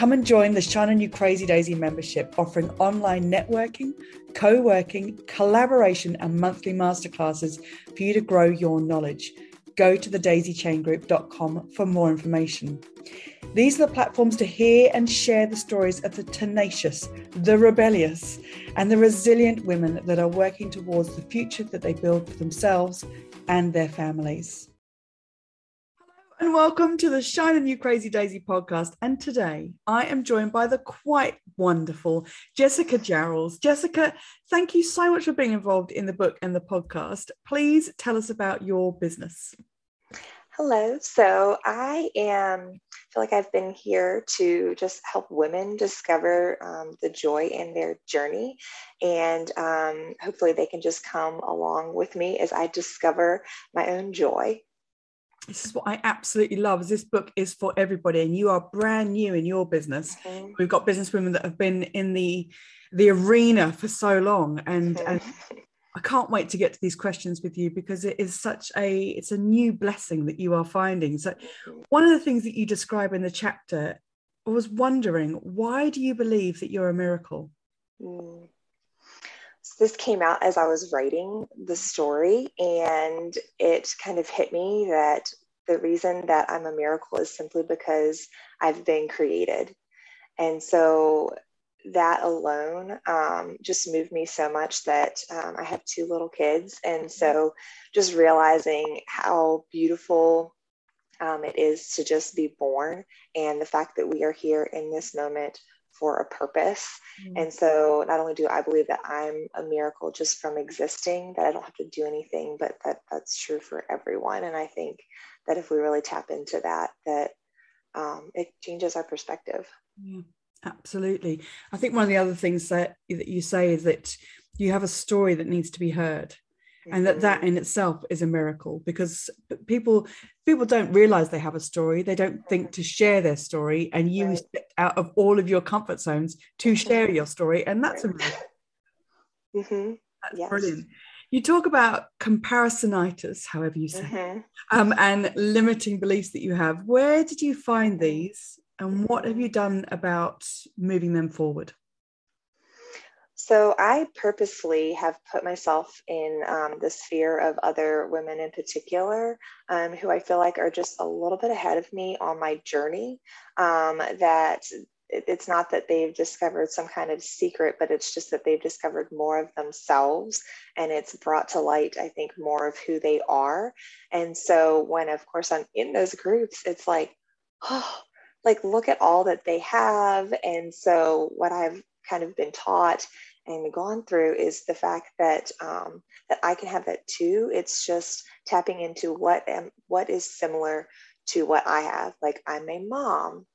Come and join the Shine On You Crazy Daisy membership, offering online networking, co working, collaboration, and monthly masterclasses for you to grow your knowledge. Go to thedaisychaingroup.com for more information. These are the platforms to hear and share the stories of the tenacious, the rebellious, and the resilient women that are working towards the future that they build for themselves and their families and welcome to the Shine On You Crazy Daisy podcast. And today I am joined by the quite wonderful Jessica Jarrells. Jessica, thank you so much for being involved in the book and the podcast. Please tell us about your business. Hello. So I am feel like I've been here to just help women discover um, the joy in their journey. And um, hopefully they can just come along with me as I discover my own joy this is what I absolutely love. Is this book is for everybody, and you are brand new in your business. Mm-hmm. We've got business women that have been in the the arena for so long, and, mm-hmm. and I can't wait to get to these questions with you because it is such a it's a new blessing that you are finding. So, one of the things that you describe in the chapter, I was wondering why do you believe that you're a miracle? Mm this came out as I was writing the story, and it kind of hit me that the reason that I'm a miracle is simply because I've been created. And so that alone um, just moved me so much that um, I have two little kids. And so just realizing how beautiful um, it is to just be born and the fact that we are here in this moment for a purpose. Mm-hmm. And so not only do I believe that I'm a miracle just from existing, that I don't have to do anything, but that that's true for everyone. And I think that if we really tap into that, that um, it changes our perspective. Yeah, absolutely. I think one of the other things that, that you say is that you have a story that needs to be heard and that that in itself is a miracle because people people don't realize they have a story. They don't think to share their story and you right. step out of all of your comfort zones to share your story. And that's a miracle. Mm-hmm. that's yes. brilliant. You talk about comparisonitis however you say mm-hmm. um, and limiting beliefs that you have. Where did you find these and what have you done about moving them forward so I purposely have put myself in um, the sphere of other women in particular um, who I feel like are just a little bit ahead of me on my journey. Um, that it's not that they've discovered some kind of secret, but it's just that they've discovered more of themselves and it's brought to light, I think, more of who they are. And so when, of course, I'm in those groups, it's like, oh, like look at all that they have. And so what I've kind of been taught and gone through is the fact that um, that I can have that too. It's just tapping into what am what is similar to what I have. Like I'm a mom.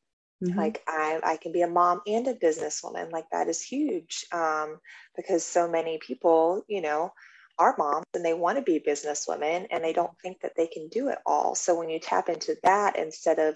Mm-hmm. Like I, I can be a mom and a businesswoman. Like that is huge um, because so many people, you know, are moms and they want to be businesswomen and they don't think that they can do it all. So when you tap into that instead of,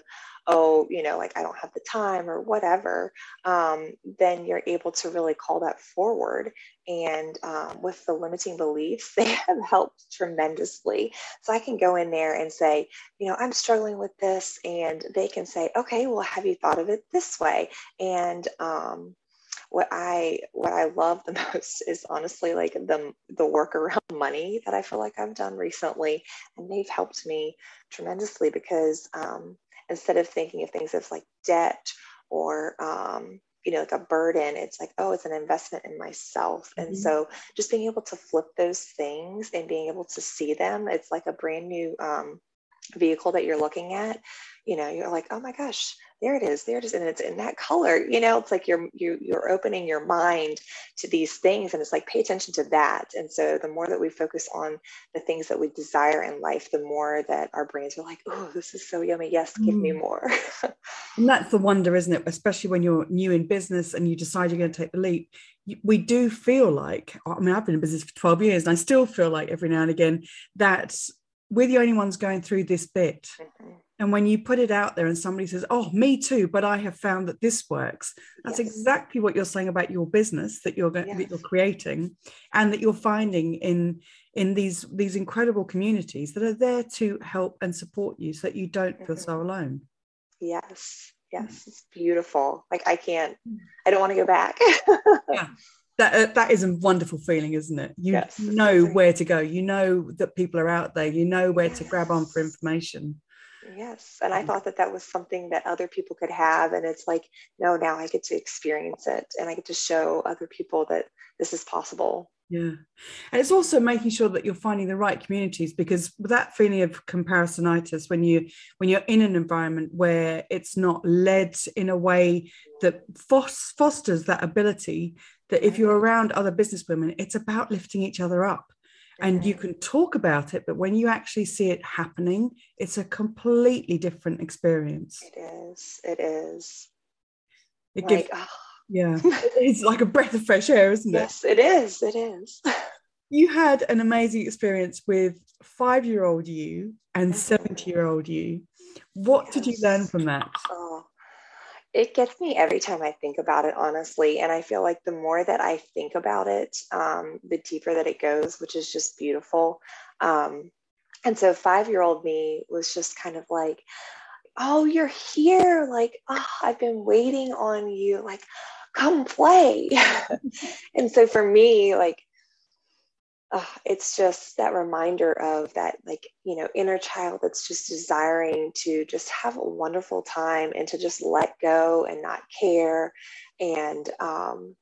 oh, you know, like I don't have the time or whatever, um, then you're able to really call that forward. And um, with the limiting beliefs, they have helped tremendously. So I can go in there and say, you know, I'm struggling with this. And they can say, okay, well, have you thought of it this way? And, um, what I what I love the most is honestly like the the work around money that I feel like I've done recently, and they've helped me tremendously because um, instead of thinking of things as like debt or um, you know like a burden it's like oh it's an investment in myself mm-hmm. and so just being able to flip those things and being able to see them it's like a brand new um, vehicle that you're looking at you know you're like oh my gosh there it is there it is and it's in that color you know it's like you're you, you're opening your mind to these things and it's like pay attention to that and so the more that we focus on the things that we desire in life the more that our brains are like oh this is so yummy yes give mm. me more and that's the wonder isn't it especially when you're new in business and you decide you're going to take the leap we do feel like i mean i've been in business for 12 years and i still feel like every now and again that we're the only ones going through this bit mm-hmm and when you put it out there and somebody says, Oh, me too, but I have found that this works, that's yes. exactly what you're saying about your business that you're going, yes. that you're creating and that you're finding in in these these incredible communities that are there to help and support you so that you don't feel mm-hmm. so alone. Yes. Yes. It's beautiful. Like I can't, mm. I don't want to go back. yeah that uh, that is a wonderful feeling isn't it you yes, know where to go you know that people are out there you know where yes. to grab on for information Yes. And I mm. thought that that was something that other people could have. And it's like, no, now I get to experience it and I get to show other people that this is possible. Yeah. And it's also making sure that you're finding the right communities because that feeling of comparisonitis when you when you're in an environment where it's not led in a way that fosters that ability that if you're around other businesswomen, it's about lifting each other up. And you can talk about it but when you actually see it happening it's a completely different experience. It is. It is. It like, gives oh. yeah. It's like a breath of fresh air isn't it? Yes it is. It is. You had an amazing experience with five year old you and mm-hmm. 70 year old you. What yes. did you learn from that? Oh it gets me every time I think about it, honestly. And I feel like the more that I think about it, um, the deeper that it goes, which is just beautiful. Um, and so, five year old me was just kind of like, Oh, you're here. Like, oh, I've been waiting on you. Like, come play. and so, for me, like, uh, it's just that reminder of that like you know inner child that's just desiring to just have a wonderful time and to just let go and not care and um,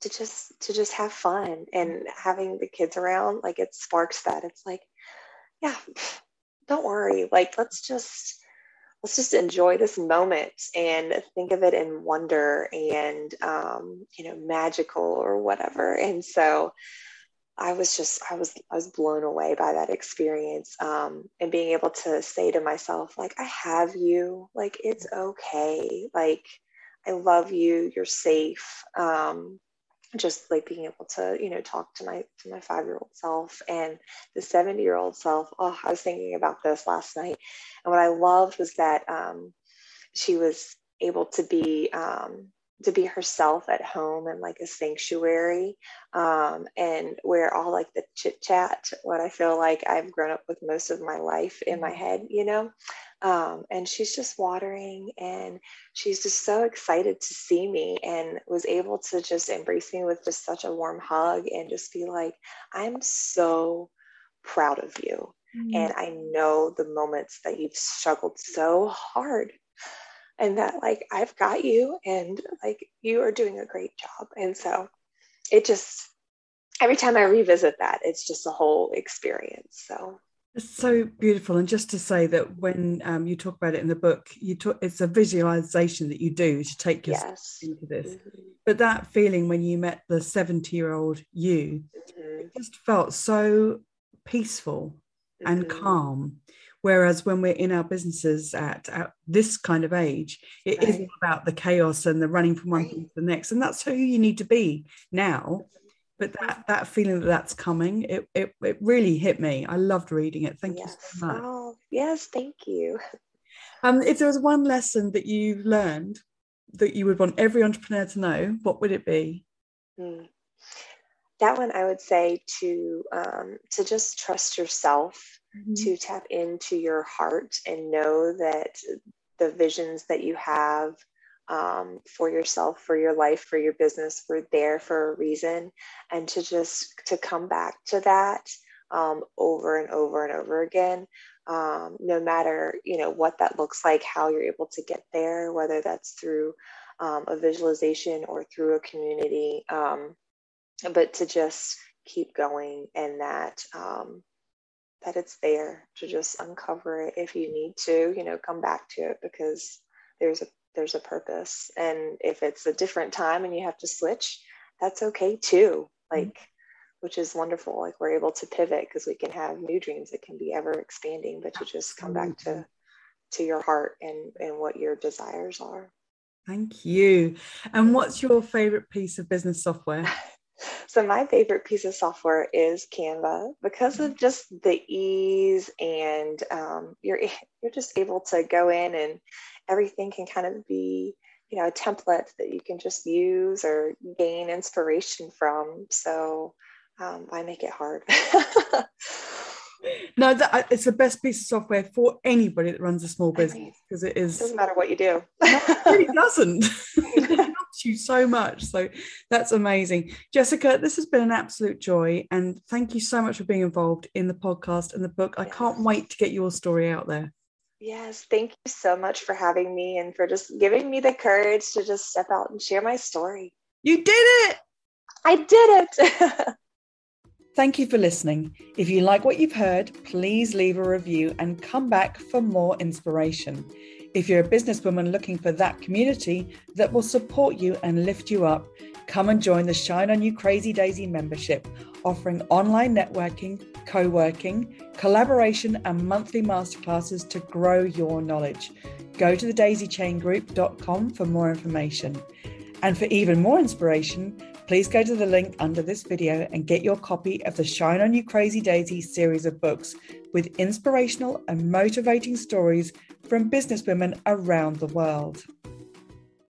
to just to just have fun and having the kids around like it sparks that. It's like yeah don't worry. Like let's just let's just enjoy this moment and think of it in wonder and um, you know magical or whatever. And so I was just I was I was blown away by that experience um, and being able to say to myself like I have you. Like it's okay. Like I love you. You're safe. Um, just like being able to you know talk to my to my five year old self and the 70 year old self. Oh I was thinking about this last night and what I loved was that um, she was able to be um, to be herself at home and like a sanctuary um, and where all like the chit chat what i feel like i've grown up with most of my life in my mm-hmm. head you know um, and she's just watering and she's just so excited to see me and was able to just embrace me with just such a warm hug and just be like i'm so proud of you mm-hmm. and i know the moments that you've struggled so hard and that like I've got you and like you are doing a great job. And so it just every time I revisit that, it's just a whole experience. So it's so beautiful. And just to say that when um, you talk about it in the book, you talk it's a visualization that you do to take yourself yes. into this. Mm-hmm. But that feeling when you met the 70 year old you, mm-hmm. it just felt so peaceful mm-hmm. and calm Whereas when we're in our businesses at, at this kind of age, it right. is about the chaos and the running from one right. thing to the next. And that's who you need to be now. But that, that feeling that that's coming, it, it, it really hit me. I loved reading it. Thank yes. you so much. Oh, yes, thank you. Um, if there was one lesson that you've learned that you would want every entrepreneur to know, what would it be? Hmm. That one, I would say to um, to just trust yourself mm-hmm. to tap into your heart and know that the visions that you have um, for yourself for your life for your business were there for a reason and to just to come back to that um, over and over and over again um, no matter you know what that looks like how you're able to get there whether that's through um, a visualization or through a community um, but to just keep going and that um, that it's there to just uncover it if you need to, you know, come back to it because there's a there's a purpose. And if it's a different time and you have to switch that's okay too. Mm-hmm. like mm-hmm. which is wonderful. Like we're able to pivot because we can have new dreams that can be ever expanding but to just come back to to your heart and and what your desires are. Thank you. And what's your favorite piece of business software so my favorite piece of software is Canva because of just the ease and um, you're you're just able to go in and everything can kind of be you know a template that you can just use or gain inspiration from. So um, why make it hard? no, that, it's the best piece of software for anybody that runs a small business because it is. It doesn't matter what you do. it really doesn't. you so much. So that's amazing. Jessica, this has been an absolute joy. And thank you so much for being involved in the podcast and the book. I can't wait to get your story out there. Yes, thank you so much for having me and for just giving me the courage to just step out and share my story. You did it! I did it! Thank you for listening. If you like what you've heard, please leave a review and come back for more inspiration. If you're a businesswoman looking for that community that will support you and lift you up, come and join the Shine On You Crazy Daisy membership, offering online networking, co working, collaboration, and monthly masterclasses to grow your knowledge. Go to thedaisychaingroup.com for more information. And for even more inspiration, please go to the link under this video and get your copy of the Shine On You Crazy Daisy series of books with inspirational and motivating stories from businesswomen around the world.